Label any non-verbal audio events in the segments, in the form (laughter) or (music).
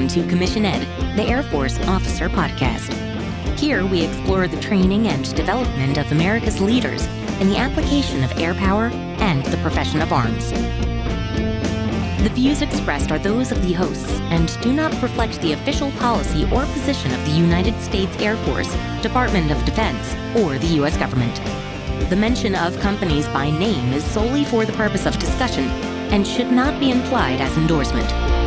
Welcome to Commission Ed, the Air Force Officer Podcast. Here we explore the training and development of America's leaders in the application of air power and the profession of arms. The views expressed are those of the hosts and do not reflect the official policy or position of the United States Air Force, Department of Defense, or the U.S. government. The mention of companies by name is solely for the purpose of discussion and should not be implied as endorsement.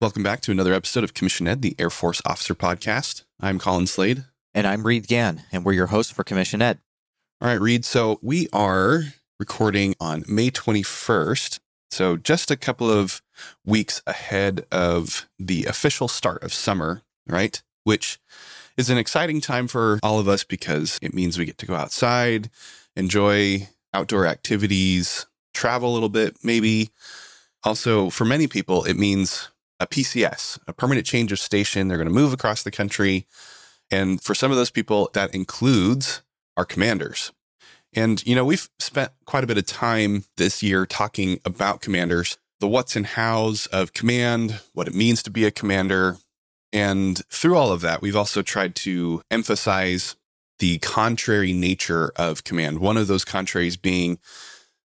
Welcome back to another episode of Commission Ed, the Air Force Officer Podcast. I'm Colin Slade. And I'm Reed Gann, and we're your hosts for Commission Ed. All right, Reed. So we are recording on May 21st. So just a couple of weeks ahead of the official start of summer, right? Which is an exciting time for all of us because it means we get to go outside, enjoy outdoor activities, travel a little bit, maybe. Also, for many people, it means a PCS, a permanent change of station. They're going to move across the country. And for some of those people, that includes our commanders. And, you know, we've spent quite a bit of time this year talking about commanders, the what's and how's of command, what it means to be a commander. And through all of that, we've also tried to emphasize the contrary nature of command. One of those contraries being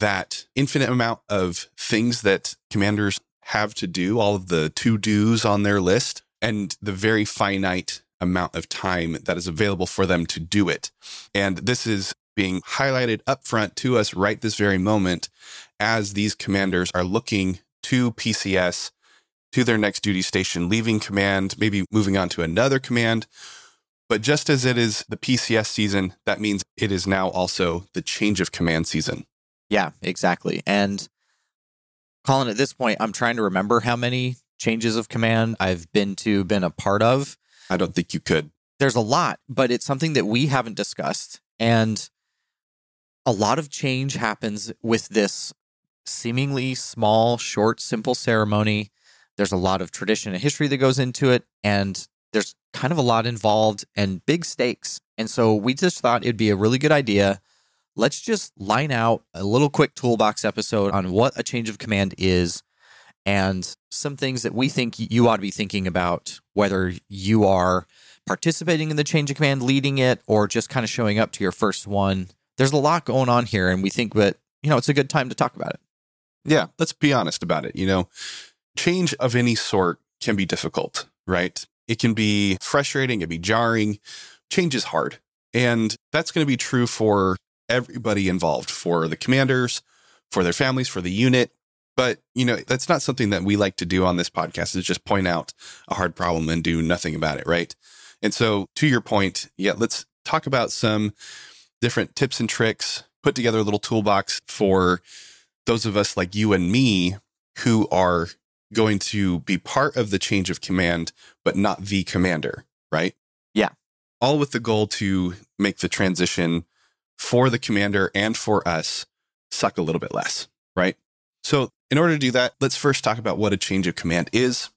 that infinite amount of things that commanders have to do, all of the to dos on their list, and the very finite amount of time that is available for them to do it. And this is being highlighted upfront to us right this very moment as these commanders are looking to PCS to their next duty station, leaving command, maybe moving on to another command. But just as it is the PCS season, that means it is now also the change of command season. Yeah, exactly. And Colin, at this point, I'm trying to remember how many changes of command I've been to, been a part of. I don't think you could. There's a lot, but it's something that we haven't discussed. And a lot of change happens with this seemingly small, short, simple ceremony. There's a lot of tradition and history that goes into it. And there's kind of a lot involved and big stakes. And so we just thought it'd be a really good idea let's just line out a little quick toolbox episode on what a change of command is and some things that we think you ought to be thinking about, whether you are participating in the change of command, leading it, or just kind of showing up to your first one. There's a lot going on here, and we think that, you know, it's a good time to talk about it. Yeah, let's be honest about it. You know, change of any sort can be difficult, right? It can be frustrating, it can be jarring. Change is hard. And that's going to be true for everybody involved for the commanders, for their families, for the unit. But, you know, that's not something that we like to do on this podcast is just point out a hard problem and do nothing about it, right? And so to your point, yeah, let's talk about some different tips and tricks, put together a little toolbox for those of us like you and me who are going to be part of the change of command, but not the commander, right? Yeah. All with the goal to make the transition for the commander and for us suck a little bit less, right? So, in order to do that, let's first talk about what a change of command is.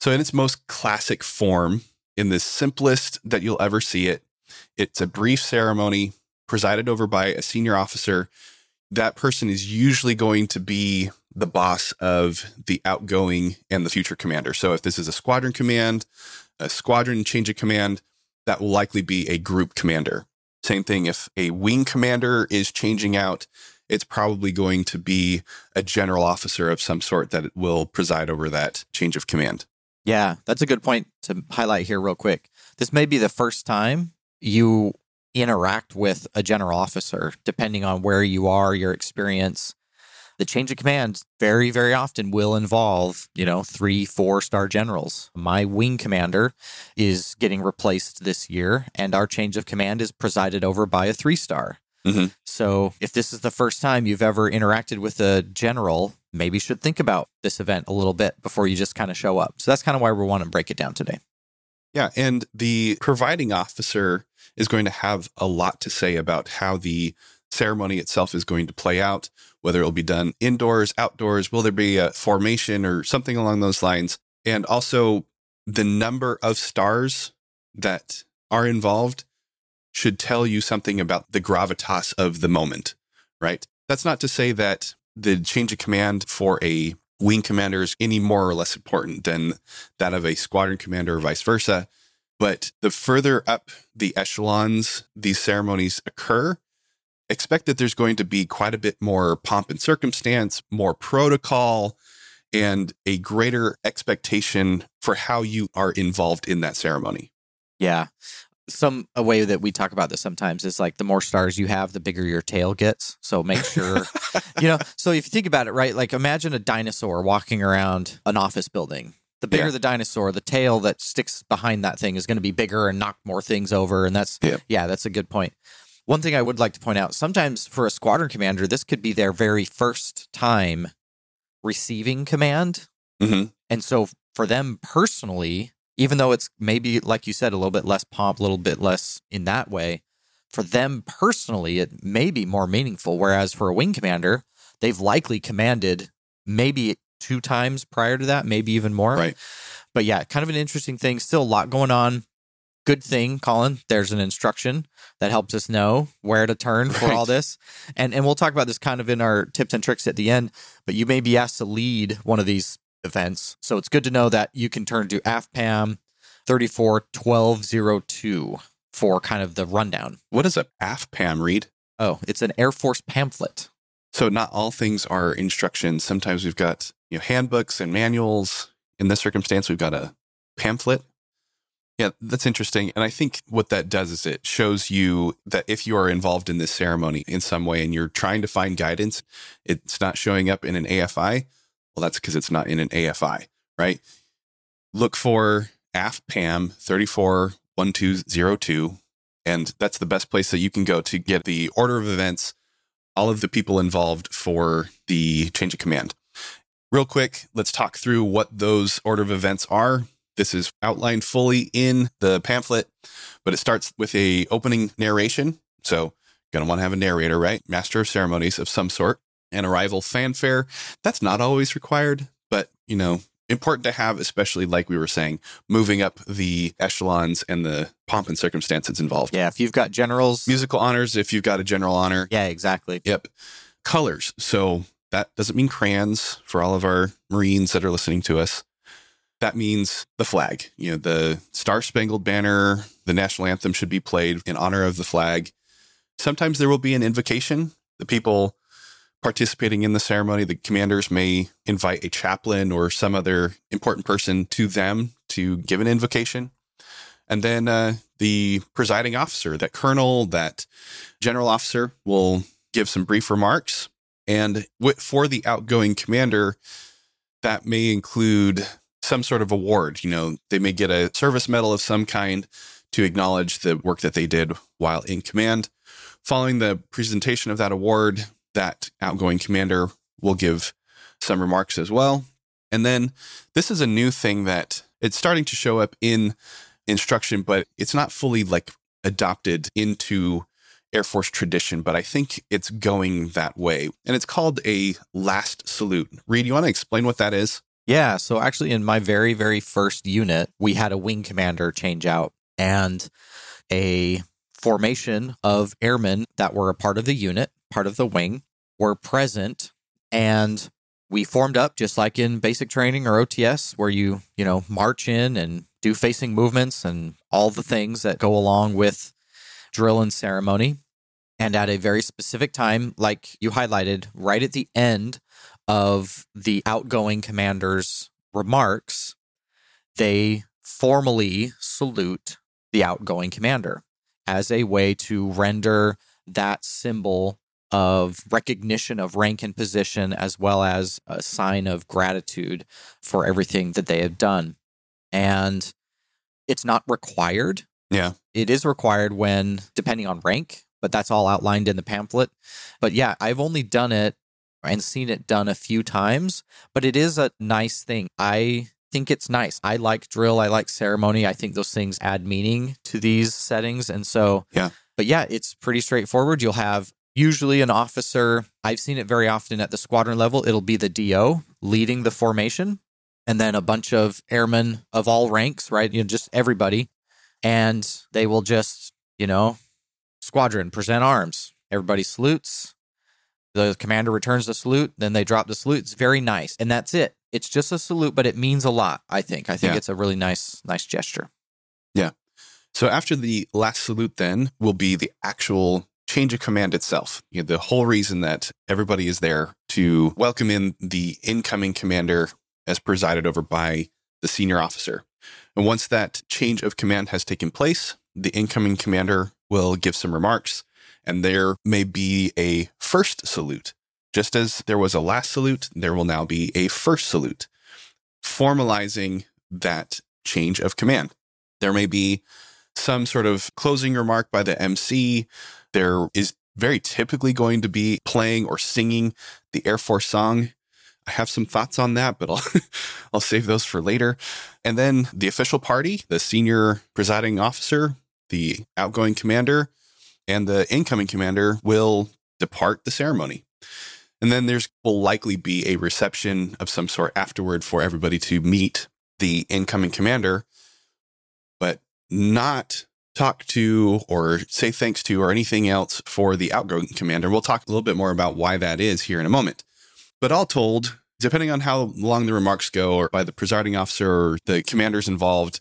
So, in its most classic form, in the simplest that you'll ever see it, it's a brief ceremony presided over by a senior officer. That person is usually going to be the boss of the outgoing and the future commander. So, if this is a squadron command, a squadron change of command, that will likely be a group commander. Same thing if a wing commander is changing out, it's probably going to be a general officer of some sort that will preside over that change of command. Yeah, that's a good point to highlight here, real quick. This may be the first time you interact with a general officer, depending on where you are, your experience the change of command very, very often will involve, you know, three, four star generals. My wing commander is getting replaced this year, and our change of command is presided over by a three star. Mm-hmm. So if this is the first time you've ever interacted with a general, maybe you should think about this event a little bit before you just kind of show up. So that's kind of why we want to break it down today. Yeah. And the providing officer is going to have a lot to say about how the ceremony itself is going to play out, whether it'll be done indoors, outdoors, will there be a formation or something along those lines? And also the number of stars that are involved should tell you something about the gravitas of the moment, right? That's not to say that the change of command for a wing commander is any more or less important than that of a squadron commander or vice versa. But the further up the echelons these ceremonies occur, expect that there's going to be quite a bit more pomp and circumstance, more protocol, and a greater expectation for how you are involved in that ceremony. Yeah. Some a way that we talk about this sometimes is like the more stars you have, the bigger your tail gets. So make sure, (laughs) you know. So if you think about it, right? Like imagine a dinosaur walking around an office building. The bigger Yeah. the dinosaur, the tail that sticks behind that thing is going to be bigger and knock more things over. And that's Yeah. yeah, that's a good point. One thing I would like to point out: sometimes for a squadron commander, this could be their very first time receiving command. hmm And so for them personally, even though it's maybe, like you said, a little bit less pomp, a little bit less in that way, for them personally, it may be more meaningful. Whereas for a wing commander, they've likely commanded maybe two times prior to that, maybe even more. Right. But yeah, kind of an interesting thing. Still a lot going on. Good thing, Colin. There's an instruction that helps us know where to turn for Right. all this. And and we'll talk about this kind of in our tips and tricks at the end. But you may be asked to lead one of these events. So it's good to know that you can turn to AFPAM 341202 for kind of the rundown. What does a AFPAM read? Oh, it's an Air Force pamphlet. So not all things are instructions. Sometimes we've got you know handbooks and manuals. In this circumstance, we've got a pamphlet. Yeah, that's interesting. And I think what that does is it shows you that if you are involved in this ceremony in some way and you're trying to find guidance, it's not showing up in an AFI. Well, that's because it's not in an AFI, right? Look for AFPAM 341202. And that's the best place that you can go to get the order of events all of the people involved for the change of command. Real quick, let's talk through what those order of events are. This is outlined fully in the pamphlet, but it starts with a opening narration. So, gonna want to have a narrator, right? Master of ceremonies of some sort. An arrival fanfare. That's not always required, but you know, important to have, especially like we were saying, moving up the echelons and the pomp and circumstances involved. Yeah, if you've got generals. Musical honors if you've got a general honor. Yeah, exactly. Yep. Colors. So that doesn't mean crayons for all of our Marines that are listening to us. That means the flag. You know, the Star Spangled Banner, the national anthem should be played in honor of the flag. Sometimes there will be an invocation. The people participating in the ceremony, the commanders may invite a chaplain or some other important person to them to give an invocation. And then uh, the presiding officer, that colonel, that general officer, will give some brief remarks. And for the outgoing commander, that may include some sort of award. You know, they may get a service medal of some kind to acknowledge the work that they did while in command. Following the presentation of that award, that outgoing commander will give some remarks as well. And then this is a new thing that it's starting to show up in instruction, but it's not fully like adopted into Air Force tradition, but I think it's going that way. And it's called a last salute. Reed, you want to explain what that is? Yeah. So actually, in my very, very first unit, we had a wing commander change out and a formation of airmen that were a part of the unit, part of the wing, were present. And we formed up just like in basic training or OTS, where you, you know, march in and do facing movements and all the things that go along with drill and ceremony. And at a very specific time, like you highlighted, right at the end of the outgoing commander's remarks, they formally salute the outgoing commander as a way to render that symbol of recognition of rank and position, as well as a sign of gratitude for everything that they have done. And it's not required. Yeah. It is required when, depending on rank, but that's all outlined in the pamphlet. But yeah, I've only done it and seen it done a few times, but it is a nice thing. I think it's nice. I like drill, I like ceremony. I think those things add meaning to these settings. And so, Yeah. But yeah, it's pretty straightforward. You'll have usually an officer. I've seen it very often at the squadron level. It'll be the DO leading the formation, and then a bunch of airmen of all ranks, right? You know, just everybody. And they will just, you know, squadron, present arms. Everybody salutes. The commander returns the salute, then they drop the salute. It's very nice. And that's it. It's just a salute, but it means a lot, I think. I think Yeah. it's a really nice, nice gesture. Yeah. So after the last salute, then will be the actual change of command itself. You know, the whole reason that everybody is there to welcome in the incoming commander as presided over by the senior officer. And once that change of command has taken place, the incoming commander will give some remarks, and there may be a first salute. Just as there was a last salute, there will now be a first salute, formalizing that change of command. There may be some sort of closing remark by the MC. There is very typically going to be playing or singing the Air Force song. I have some thoughts on that, but I'll (laughs) I'll save those for later. And then the official party, the senior presiding officer, the outgoing commander, and the incoming commander will depart the ceremony. And then there's will likely be a reception of some sort afterward for everybody to meet the incoming commander, but not talk to or say thanks to or anything else for the outgoing commander. We'll talk a little bit more about why that is here in a moment. But all told, depending on how long the remarks go or by the presiding officer or the commanders involved,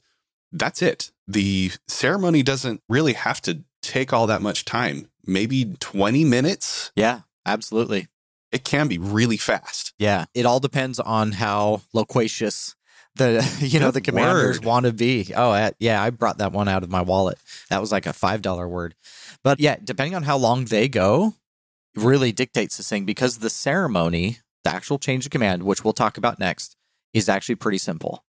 that's it. The ceremony doesn't really have to take all that much time. Maybe 20 minutes. Yeah, absolutely. It can be really fast. Yeah, it all depends on how loquacious the (laughs) you know Good the commanders word. want to be. Oh, yeah, I brought that one out of my wallet. That was like a five dollar word, but yeah, depending on how long they go, really dictates this thing because the ceremony, the actual change of command, which we'll talk about next, is actually pretty simple.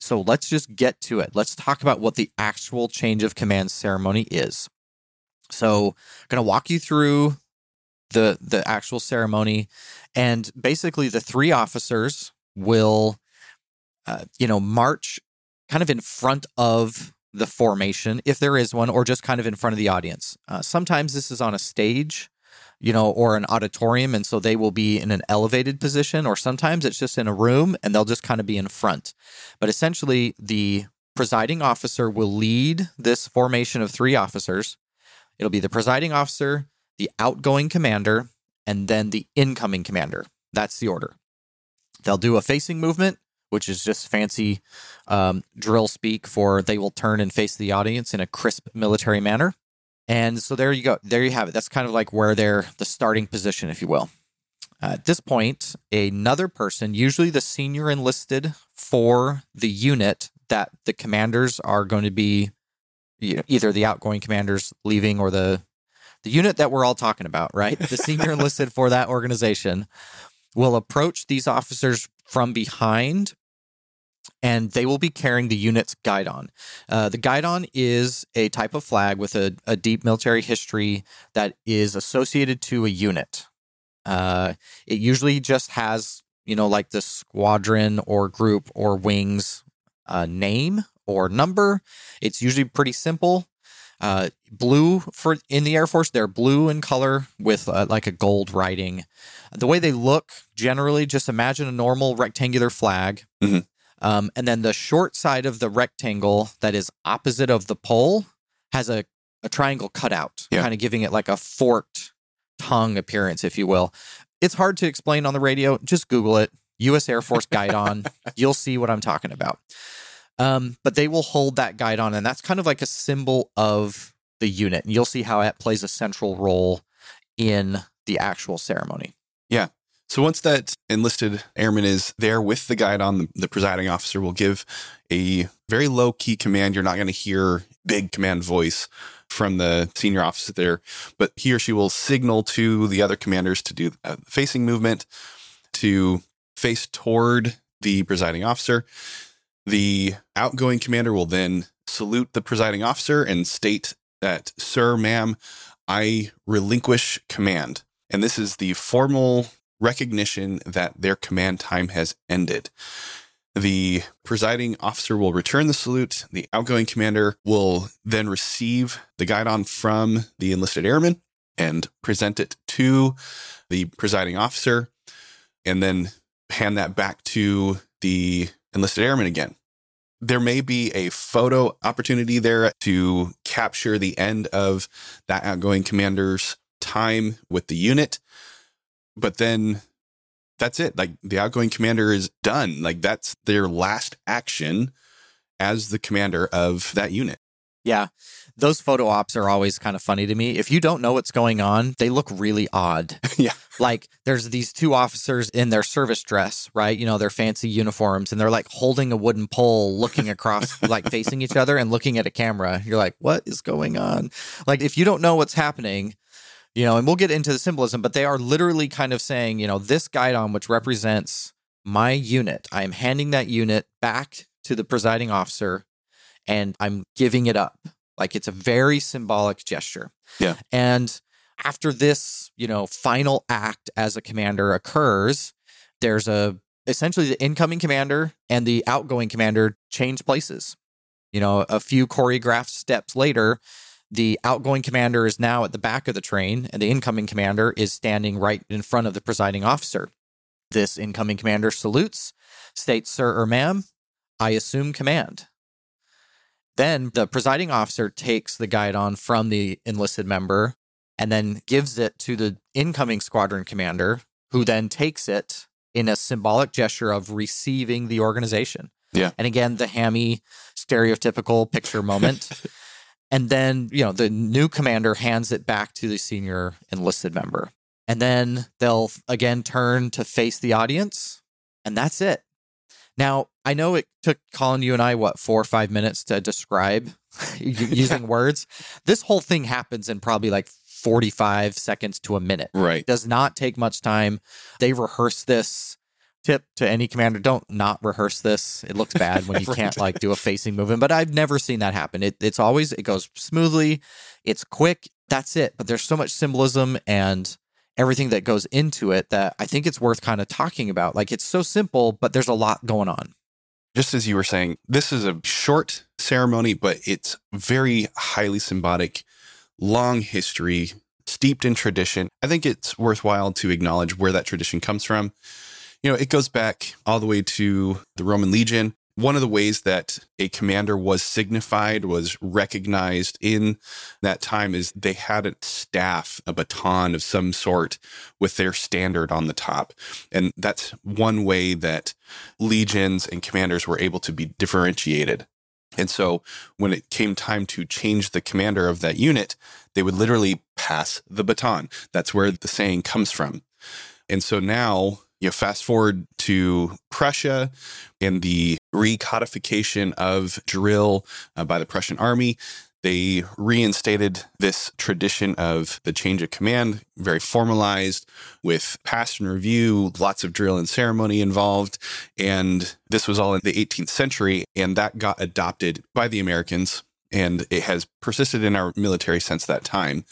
So let's just get to it. Let's talk about what the actual change of command ceremony is. So, I'm going to walk you through the the actual ceremony and basically the three officers will uh, you know march kind of in front of the formation if there is one or just kind of in front of the audience uh, sometimes this is on a stage you know or an auditorium and so they will be in an elevated position or sometimes it's just in a room and they'll just kind of be in front but essentially the presiding officer will lead this formation of three officers it'll be the presiding officer the outgoing commander, and then the incoming commander. That's the order. They'll do a facing movement, which is just fancy um, drill speak for they will turn and face the audience in a crisp military manner. And so there you go. There you have it. That's kind of like where they're the starting position, if you will. Uh, at this point, another person, usually the senior enlisted for the unit that the commanders are going to be, you know, either the outgoing commanders leaving or the the unit that we're all talking about, right? The (laughs) senior enlisted for that organization will approach these officers from behind and they will be carrying the unit's guidon. Uh, the guidon is a type of flag with a, a deep military history that is associated to a unit. Uh, it usually just has, you know, like the squadron or group or wings uh, name or number. It's usually pretty simple uh, blue for in the Air Force. They're blue in color with uh, like a gold writing. The way they look, generally, just imagine a normal rectangular flag, Mhm. Um, and then the short side of the rectangle that is opposite of the pole has a a triangle cut out, Yeah. kind of giving it like a forked tongue appearance, if you will. It's hard to explain on the radio. Just Google it. U.S. Air Force guidon. (laughs) You'll see what I'm talking about. Um, but they will hold that guidon, and that's kind of like a symbol of the unit. And you'll see how it plays a central role in the actual ceremony. So once that enlisted airman is there with the guidon, the, the presiding officer will give a very low key command. You're not going to hear big command voice from the senior officer there, but he or she will signal to the other commanders to do a facing movement to face toward the presiding officer. The outgoing commander will then salute the presiding officer and state that, Sir, ma'am, I relinquish command. And this is the formal recognition that their command time has ended. The presiding officer will return the salute. The outgoing commander will then receive the guidon from the enlisted airman and present it to the presiding officer, and then hand that back to the enlisted airman again. There may be a photo opportunity there to capture the end of that outgoing commander's time with the unit. But then that's it. Like the outgoing commander is done. Like that's their last action as the commander of that unit. Yeah. Those photo ops are always kind of funny to me. If you don't know what's going on, they look really odd. (laughs) yeah. Like there's these two officers in their service dress, right? You know, their fancy uniforms, and they're like holding a wooden pole, looking across, (laughs) like facing each other and looking at a camera. You're like, what is going on? Like, if you don't know what's happening, you know, and we'll get into the symbolism, but they are literally kind of saying, you know, this guidon, which represents my unit, I am handing that unit back to the presiding officer and I'm giving it up. Like it's a very symbolic gesture. Yeah. And after this, you know, final act as a commander occurs, there's a essentially the incoming commander and the outgoing commander change places. You know, a few choreographed steps later, the outgoing commander is now at the back of the train and the incoming commander is standing right in front of the presiding officer. This incoming commander salutes, states, Sir or ma'am, I assume command. Then the presiding officer takes the guidon from the enlisted member and then gives it to the incoming squadron commander, who then takes it in a symbolic gesture of receiving the organization. Yeah. And again, the hammy, stereotypical picture moment. (laughs) and then, you know, the new commander hands it back to the senior enlisted member. And then they'll again turn to face the audience, and that's it. Now, I know it took Colin, you and I, what, four or five minutes to describe (laughs) (laughs) using words. This whole thing happens in probably like 45 seconds to a minute. Right. It does not take much time. They rehearse this. Tip to any commander don't not rehearse this. It looks (laughs) bad when you can't like do a facing movement, but I've never seen that happen. It, it's always, it goes smoothly, it's quick, that's it. But there's so much symbolism and everything that goes into it that I think it's worth kind of talking about. Like it's so simple, but there's a lot going on. Just as you were saying, this is a short ceremony, but it's very highly symbolic, long history, steeped in tradition. I think it's worthwhile to acknowledge where that tradition comes from. You know, it goes back all the way to the Roman legion one of the ways that a commander was signified, was recognized in that time is they had a staff, a baton of some sort with their standard on the top. And that's one way that legions and commanders were able to be differentiated. And so when it came time to change the commander of that unit, they would literally pass the baton. That's where the saying comes from. And so now you know, fast forward to Prussia and the recodification of drill uh, by the Prussian army. They reinstated this tradition of the change of command, very formalized with pass and review, lots of drill and ceremony involved. And this was all in the 18th century, and that got adopted by the Americans. And it has persisted in our military since that time.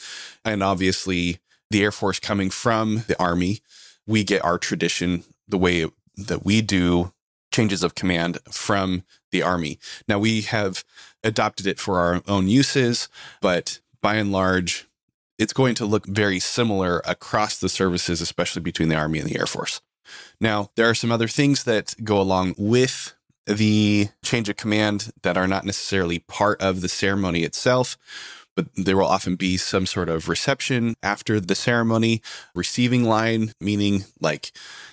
And obviously, the Air Force coming from the Army we get our tradition the way that we do changes of command from the army. Now we have adopted it for our own uses, but by and large, it's going to look very similar across the services, especially between the Army and the Air Force. Now, there are some other things that go along with the change of command that are not necessarily part of the ceremony itself but there will often be some sort of reception after the ceremony, receiving line, meaning like,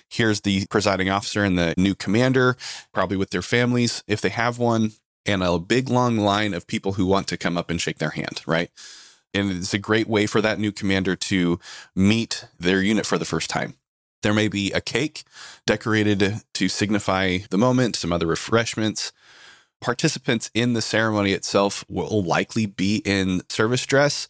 here's the presiding officer and the new commander, probably with their families if they have one, and a big long line of people who want to come up and shake their hand, right? And it's a great way for that new commander to meet their unit for the first time. There may be a cake decorated to signify the moment, some other refreshments, participants in the ceremony itself will likely be in service dress.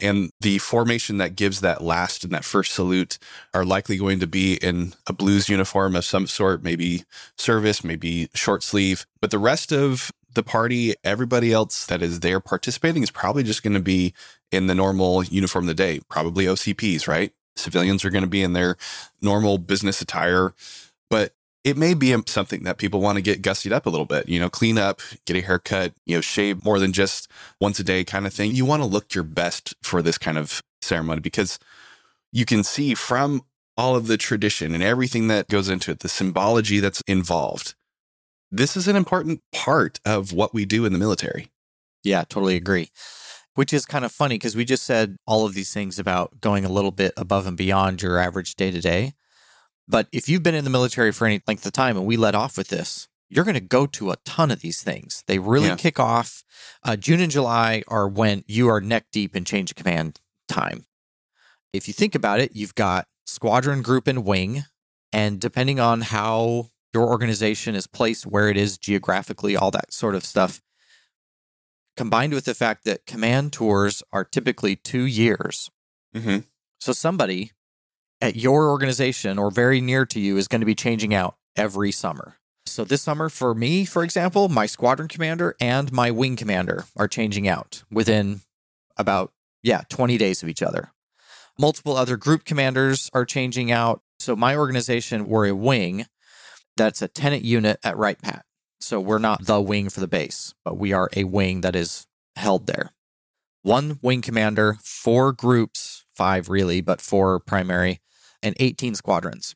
And the formation that gives that last and that first salute are likely going to be in a blues uniform of some sort, maybe service, maybe short sleeve. But the rest of the party, everybody else that is there participating is probably just going to be in the normal uniform of the day, probably OCPs, right? Civilians are going to be in their normal business attire. But it may be something that people want to get gussied up a little bit, you know, clean up, get a haircut, you know, shave more than just once a day kind of thing. You want to look your best for this kind of ceremony because you can see from all of the tradition and everything that goes into it, the symbology that's involved. This is an important part of what we do in the military. Yeah, totally agree. which is kind of funny because we just said all of these things about going a little bit above and beyond your average day to day. But if you've been in the military for any length of time and we let off with this, you're going to go to a ton of these things. They really Yeah. kick off. Uh, June and July are when you are neck deep in change of command time. If you think about it, you've got squadron, group, and wing. And depending on how your organization is placed, where it is geographically, all that sort of stuff, combined with the fact that command tours are typically two years. hmm So somebody at your organization or very near to you is going to be changing out every summer. So this summer, for me, for example, my squadron commander and my wing commander are changing out within about, yeah, 20 days of each other. Multiple other group commanders are changing out. So my organization, we're a wing that's a tenant unit at Wright-Patt. So we're not the wing for the base, but we are a wing that is held there. One wing commander, four groups, five really, but four primary, and 18 squadrons.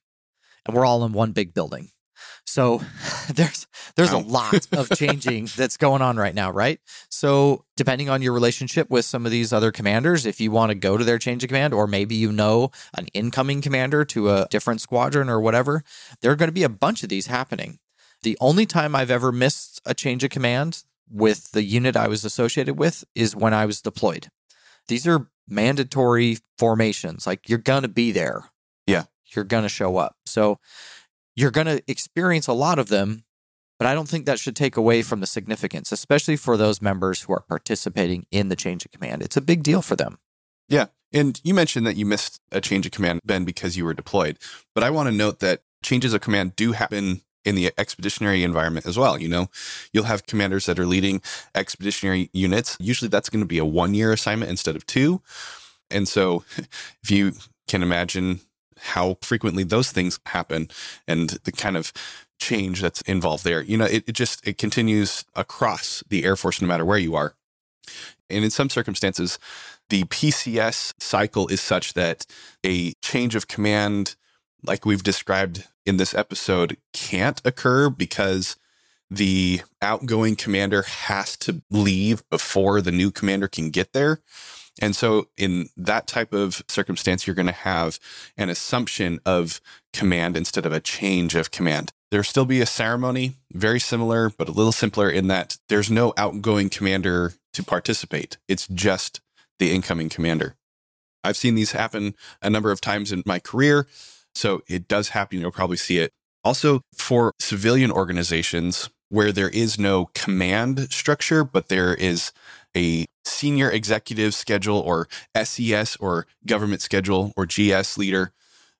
And we're all in one big building. So (laughs) there's there's a lot of (laughs) changing that's going on right now, right? So depending on your relationship with some of these other commanders, if you want to go to their change of command, or maybe you know an incoming commander to a different squadron or whatever, there are going to be a bunch of these happening. The only time I've ever missed a change of command with the unit I was associated with is when I was deployed. These are mandatory formations. Like you're going to be there. Yeah. You're going to show up. So you're going to experience a lot of them, but I don't think that should take away from the significance, especially for those members who are participating in the change of command. It's a big deal for them. Yeah. And you mentioned that you missed a change of command, Ben, because you were deployed. But I want to note that changes of command do happen in the expeditionary environment as well. You know, you'll have commanders that are leading expeditionary units. Usually that's going to be a one year assignment instead of two. And so (laughs) if you can imagine how frequently those things happen and the kind of change that's involved there, you know, it, it just, it continues across the Air Force no matter where you are. And in some circumstances, the PCS cycle is such that a change of command, like we've described in this episode, can't occur because the outgoing commander has to leave before the new commander can get there. And so, in that type of circumstance, you're going to have an assumption of command instead of a change of command. There'll still be a ceremony, very similar, but a little simpler in that there's no outgoing commander to participate. It's just the incoming commander. I've seen these happen a number of times in my career. So it does happen. You'll probably see it. Also, for civilian organizations where there is no command structure, but there is a senior executive schedule or SES or government schedule or GS leader,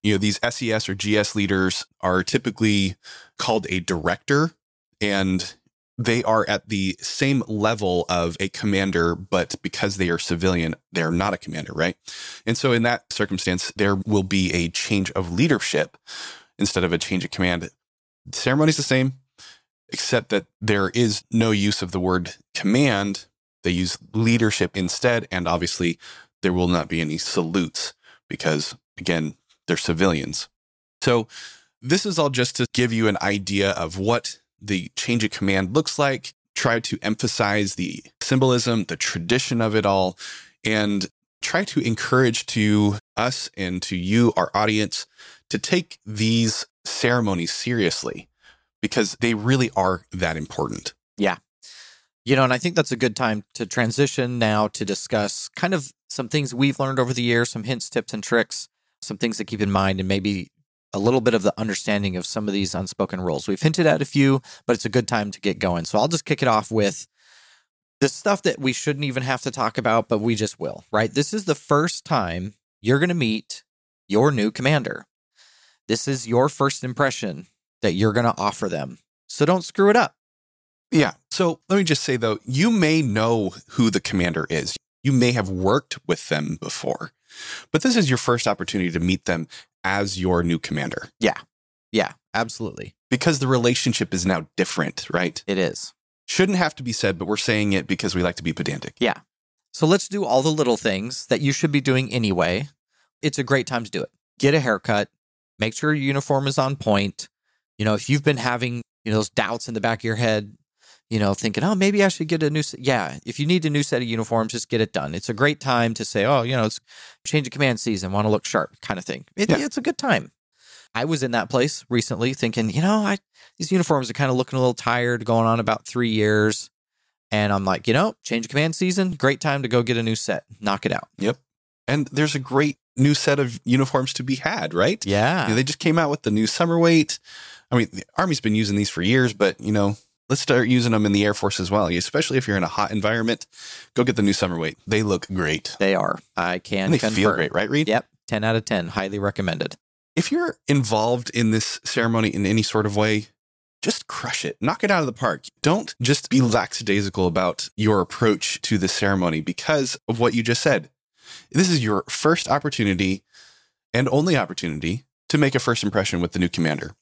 you know, these SES or GS leaders are typically called a director and they are at the same level of a commander, but because they are civilian, they're not a commander, right? And so in that circumstance, there will be a change of leadership instead of a change of command. The ceremony's the same, except that there is no use of the word command. They use leadership instead. And obviously, there will not be any salutes because, again, they're civilians. So, this is all just to give you an idea of what the change of command looks like, try to emphasize the symbolism, the tradition of it all, and try to encourage to us and to you, our audience, to take these ceremonies seriously because they really are that important. You know, and I think that's a good time to transition now to discuss kind of some things we've learned over the years, some hints, tips, and tricks, some things to keep in mind, and maybe a little bit of the understanding of some of these unspoken rules. We've hinted at a few, but it's a good time to get going. So I'll just kick it off with the stuff that we shouldn't even have to talk about, but we just will, right? This is the first time you're going to meet your new commander. This is your first impression that you're going to offer them. So don't screw it up. Yeah. So let me just say though, you may know who the commander is. You may have worked with them before, but this is your first opportunity to meet them as your new commander Yeah, Yeah, absolutely. because the relationship is now different, right? It is. Shouldn't have to be said, but we're saying it because we like to be pedantic. Yeah. So let's do all the little things that you should be doing anyway. It's a great time to do it. Get a haircut, make sure your uniform is on point. You know, if you've been having, you know, those doubts in the back of your head, you know, thinking, oh, maybe I should get a new set. Yeah, if you need a new set of uniforms, just get it done. It's a great time to say, oh, you know, it's change of command season, want to look sharp kind of thing. It, Yeah. It's a good time. I was in that place recently thinking, you know, I these uniforms are kind of looking a little tired, going on about three years. And I'm like, you know, change of command season, great time to go get a new set, knock it out. Yep. And there's a great new set of uniforms to be had, right? Yeah. You know, they just came out with the new summer weight. I mean, the Army's been using these for years, but you know, let's start using them in the Air Force as well. Especially if you're in a hot environment, go get the new summer weight. They look great. They are. I can And they confirm. feel great, right, Reed? Yep. 10 out of 10. Highly recommended. If you're involved in this ceremony in any sort of way, just crush it. Knock it out of the park. Don't just be lackadaisical about your approach to the ceremony because of what you just said. This is your first opportunity and only opportunity to make a first impression with the new commander.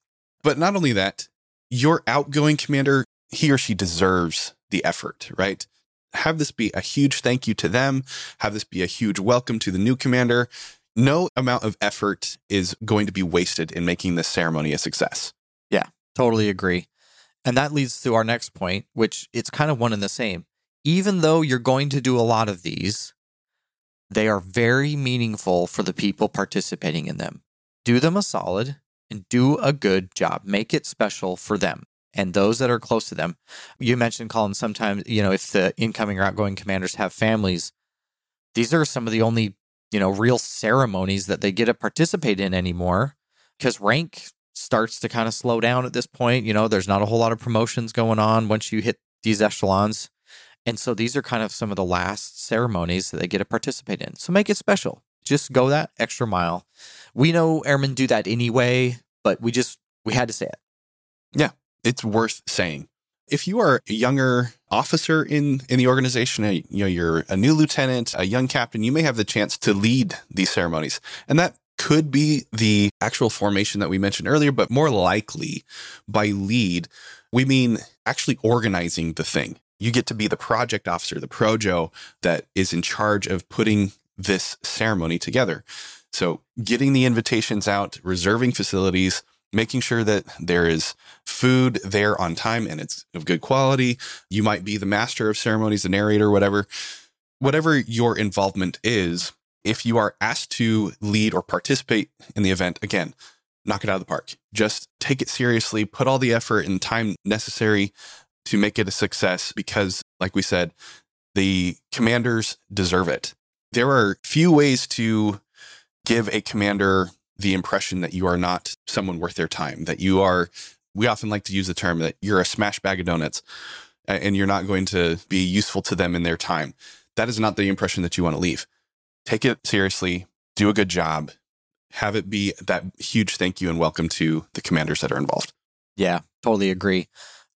But not only that, your outgoing commander, he or she deserves the effort, right? Have this be a huge thank you to them. Have this be a huge welcome to the new commander. No amount of effort is going to be wasted in making this ceremony a success. Yeah, totally agree. And that leads to our next point, which it's kind of one and the same. Even though you're going to do a lot of these, they are very meaningful for the people participating in them. Do them a solid and do a good job. Make it special for them and those that are close to them. You mentioned, Colin, sometimes, you know, if the incoming or outgoing commanders have families, these are some of the only, you know, real ceremonies that they get to participate in anymore because rank starts to kind of slow down at this point. You know, there's not a whole lot of promotions going on once you hit these echelons. And so these are kind of some of the last ceremonies that they get to participate in. So make it special. Just go that extra mile. We know airmen do that anyway, but we just, we had to say it. It's worth saying. If you are a younger officer in, in the organization, you know, you're a new lieutenant, a young captain, you may have the chance to lead these ceremonies. And that could be the actual formation that we mentioned earlier, but more likely by lead, we mean actually organizing the thing. You get to be the project officer, the projo that is in charge of putting this ceremony together. So getting the invitations out, reserving facilities, making sure that there is food there on time and it's of good quality. You might be the master of ceremonies, the narrator, whatever. Whatever your involvement is, if you are asked to lead or participate in the event, again, knock it out of the park. Just take it seriously, put all the effort and time necessary to make it a success because, like we said, the commanders deserve it. There are few ways to give a commander the impression that you are not someone worth their time, that you are, we often like to use the term that you're a smash bag of donuts and you're not going to be useful to them in their time. That is not the impression that you want to leave. Take it seriously, do a good job, have it be that huge thank you and welcome to the commanders that are involved. Yeah, totally agree.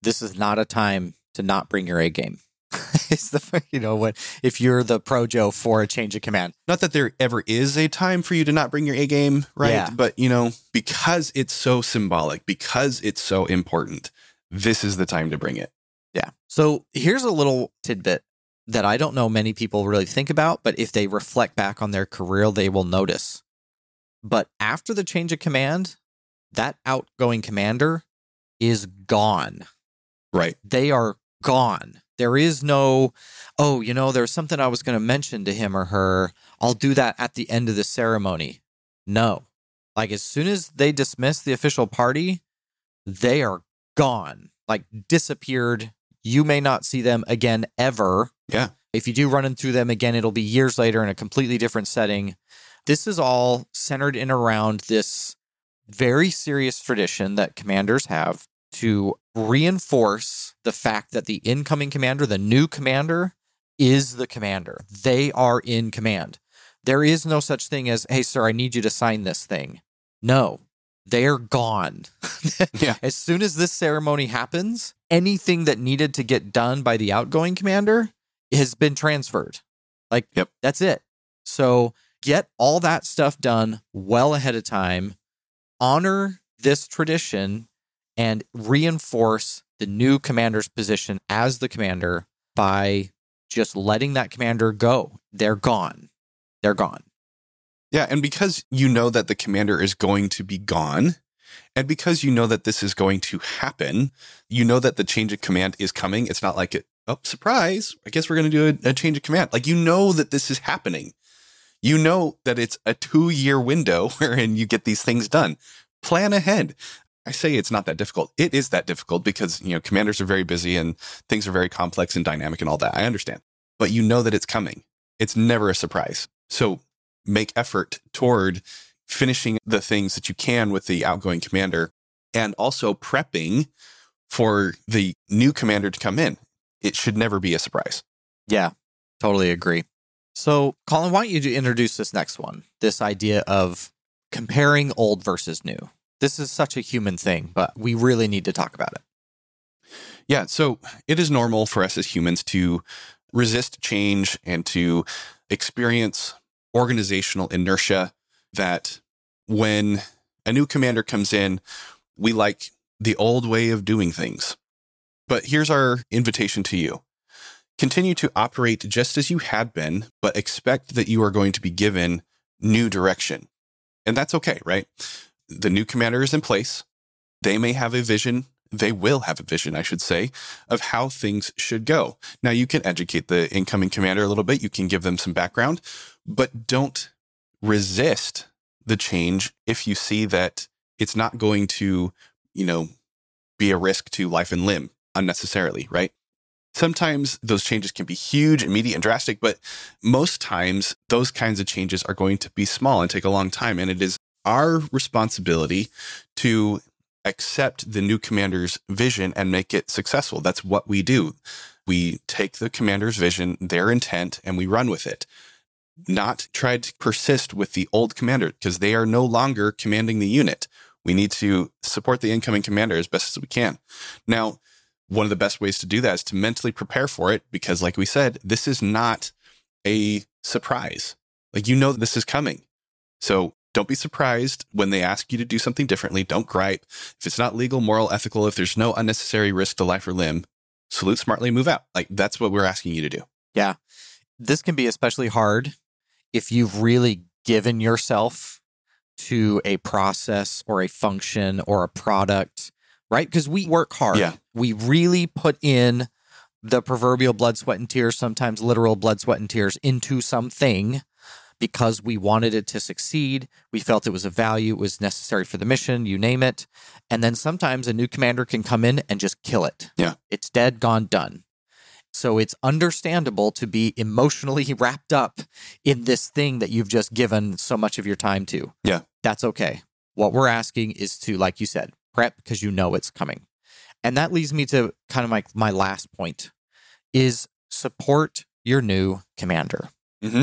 This is not a time to not bring your A game. (laughs) it's the, you know, what if you're the projo for a change of command. Not that there ever is a time for you to not bring your A game, right? Yeah. But, you know, because it's so symbolic, because it's so important, this is the time to bring it. Yeah. So here's a little tidbit that I don't know many people really think about, but if they reflect back on their career, they will notice. But after the change of command, that outgoing commander is gone. Right. They are gone. There is no, oh, you know, there's something I was going to mention to him or her. I'll do that at the end of the ceremony. No. Like as soon as they dismiss the official party, they are gone, like disappeared. You may not see them again ever. Yeah. If you do run into them again, it'll be years later in a completely different setting. This is all centered in around this very serious tradition that commanders have to reinforce the fact that the incoming commander, the new commander, is the commander. They are in command. There is no such thing as, hey, sir, I need you to sign this thing. No, they're gone. (laughs) Yeah. As soon as this ceremony happens, anything that needed to get done by the outgoing commander has been transferred. Like, Yep. that's it. So get all that stuff done well ahead of time, honor this tradition, and reinforce the new commander's position as the commander by just letting that commander go. They're gone. They're gone. Yeah. And because you know that the commander is going to be gone, And because you know that this is going to happen, you know that the change of command is coming. It's not like it, oh, surprise. I guess we're going to do a, a change of command. Like you know that this is happening. You know that it's a two year window (laughs) wherein you get these things done. Plan ahead. I say it's not that difficult. It is that difficult because, you know, commanders are very busy and things are very complex and dynamic and all that. I understand, but you know that it's coming. It's never a surprise. So make effort toward finishing the things that you can with the outgoing commander and also prepping for the new commander to come in. It should never be a surprise. Yeah, totally agree. So, Colin, why don't you introduce this next one? This idea of comparing old versus new. This is such a human thing, but we really need to talk about it. Yeah. So, it is normal for us as humans to resist change and to experience organizational inertia that when a new commander comes in, we like the old way of doing things. But here's our invitation to you continue to operate just as you had been, but expect that you are going to be given new direction. And that's okay, right? The new commander is in place. They may have a vision. They will have a vision, I should say, of how things should go. Now, you can educate the incoming commander a little bit. You can give them some background, but don't resist the change if you see that it's not going to, you know, be a risk to life and limb unnecessarily, right? Sometimes those changes can be huge, immediate, and drastic, but most times those kinds of changes are going to be small and take a long time. And it is our responsibility to accept the new commander's vision and make it successful. That's what we do. We take the commander's vision, their intent, and we run with it not try to persist with the old commander because they are no longer commanding the unit. We need to support the incoming commander as best as we can. Now, one of the best ways to do that is to mentally prepare for it because, like we said, this is not a surprise. Like, you know, this is coming. So don't be surprised when they ask you to do something differently. Don't gripe. If it's not legal, moral, ethical, if there's no unnecessary risk to life or limb, salute smartly, move out. Like, that's what we're asking you to do. Yeah. This can be especially hard if you've really given yourself to a process or a function or a product, right? Because we work hard. Yeah. We really put in the proverbial blood, sweat, and tears, sometimes literal blood, sweat, and tears into something because we wanted it to succeed. We felt it was a value, it was necessary for the mission, you name it. And then sometimes a new commander can come in and just kill it. Yeah. It's dead, gone, done. So it's understandable to be emotionally (laughs) wrapped up in this thing that you've just given so much of your time to. Yeah. That's okay. What we're asking is to, like you said, prep because you know it's coming. And that leads me to kind of my, my last point is support your new commander. Mm-hmm.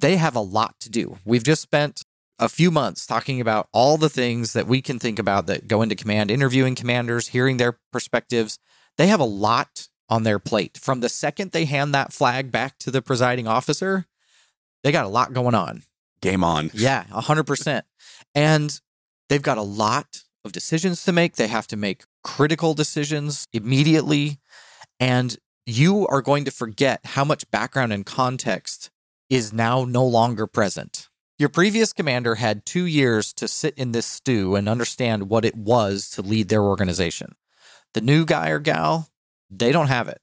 They have a lot to do. We've just spent a few months talking about all the things that we can think about that go into command, interviewing commanders, hearing their perspectives. They have a lot on their plate. From the second they hand that flag back to the presiding officer, they got a lot going on. Game on. Yeah, 100%. and they've got a lot of decisions to make. They have to make critical decisions immediately. And you are going to forget how much background and context is now no longer present. Your previous commander had two years to sit in this stew and understand what it was to lead their organization. The new guy or gal, they don't have it.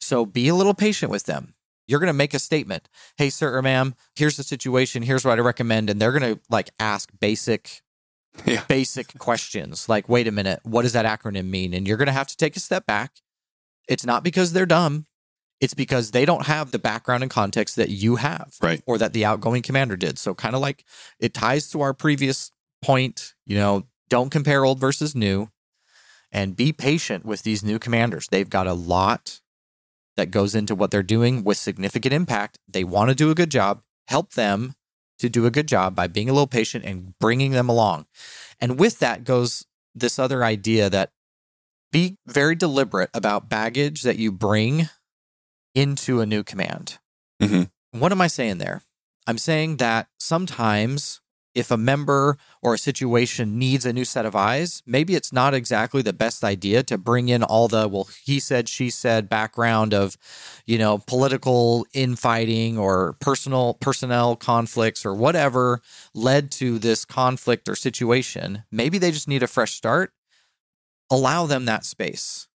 So be a little patient with them. You're going to make a statement. Hey, sir or ma'am, here's the situation. Here's what I recommend. And they're going to like ask basic, (laughs) Yeah. basic questions like, wait a minute, what does that acronym mean? And you're going to have to take a step back. It's not because they're dumb. It's because they don't have the background and context that you have Right. or that the outgoing commander did. So kind of like it ties to our previous point, you know, don't compare old versus new and be patient with these new commanders. They've got a lot that goes into what they're doing with significant impact. They want to do a good job. Help them to do a good job by being a little patient and bringing them along. And with that goes this other idea that be very deliberate about baggage that you bring into a new command. Mhm. What am I saying there? I'm saying that sometimes if a member or a situation needs a new set of eyes, maybe it's not exactly the best idea to bring in all the, well, he said, she said background of, you know, political infighting or personal personnel conflicts or whatever led to this conflict or situation. Maybe they just need a fresh start. Allow them that space.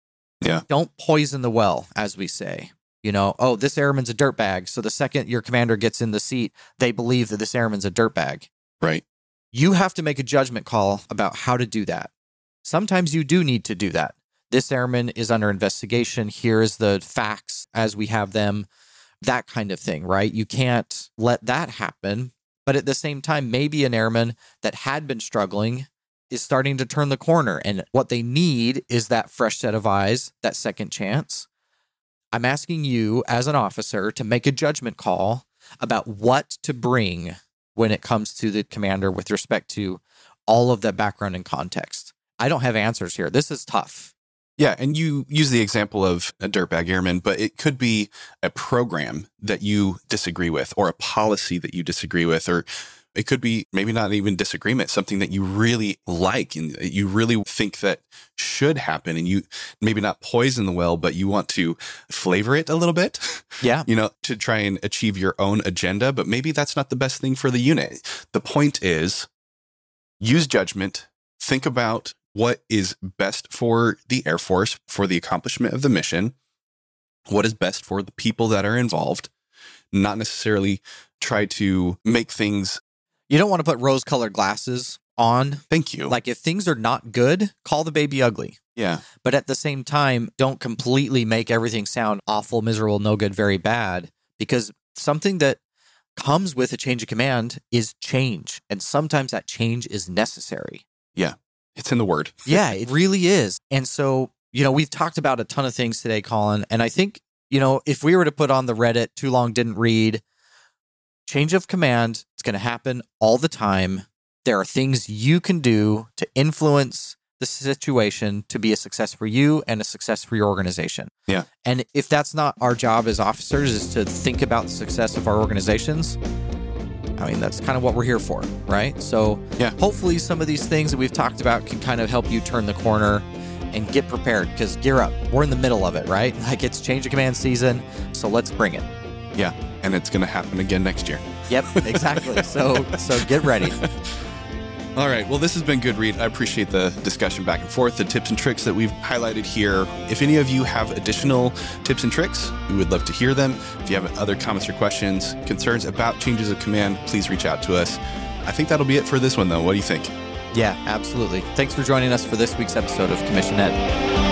Yeah. Don't poison the well, as we say. You know, oh, this airman's a dirtbag. So the second your commander gets in the seat, they believe that this airman's a dirtbag. Right. You have to make a judgment call about how to do that. Sometimes you do need to do that. This airman is under investigation. Here's the facts as we have them, that kind of thing, right? You can't let that happen. But at the same time, maybe an airman that had been struggling is starting to turn the corner. And what they need is that fresh set of eyes, that second chance. I'm asking you as an officer to make a judgment call about what to bring when it comes to the commander with respect to all of that background and context. I don't have answers here. This is tough. Yeah, and you use the example of a dirtbag airman, but it could be a program that you disagree with, or a policy that you disagree with, or it could be maybe not even disagreement, something that you really like and you really think that should happen, and you maybe not poison the well, but you want to flavor it a little bit. Yeah. (laughs) you know, to try and achieve your own agenda, but maybe that's not the best thing for the unit. The point is use judgment, think about what is best for the Air Force for the accomplishment of the mission, what is best for the people that are involved, not necessarily try to make things. You don't want to put rose colored glasses on. Thank you. Like if things are not good, call the baby ugly. yeah, But at the same time, don't completely make everything sound awful, miserable, no good, very bad. Because something that comes with a change of command is change. And sometimes that change is necessary. Yeah. It's in the word. (laughs) Yeah, it really is. And so, you know, we've talked about a ton of things today, Colin. And I think, you know, if we were to put on the Reddit, too long didn't read, change of command, going to happen all the time. There are things you can do to influence the situation to be a success for you and a success for your organization. Yeah. And if that's not our job as officers, is to think about the success of our organizations. I mean, that's kind of what we're here for, right? So, Yeah. hopefully, some of these things that we've talked about can kind of help you turn the corner and get prepared because gear up. We're in the middle of it, right? (laughs) Like it's change of command season. So, let's bring it. Yeah, and it's going to happen again next year. Yep, exactly. so, so get ready. (laughs) All right. Well, this has been good, Reed. I appreciate the discussion back and forth, the tips and tricks that we've highlighted here. If any of you have additional tips and tricks, we would love to hear them. If you have other comments or questions, concerns about changes of command, please reach out to us. I think that'll be it for this one, though. What do you think? Yeah, absolutely. Thanks for joining us for this week's episode of Commission Ed.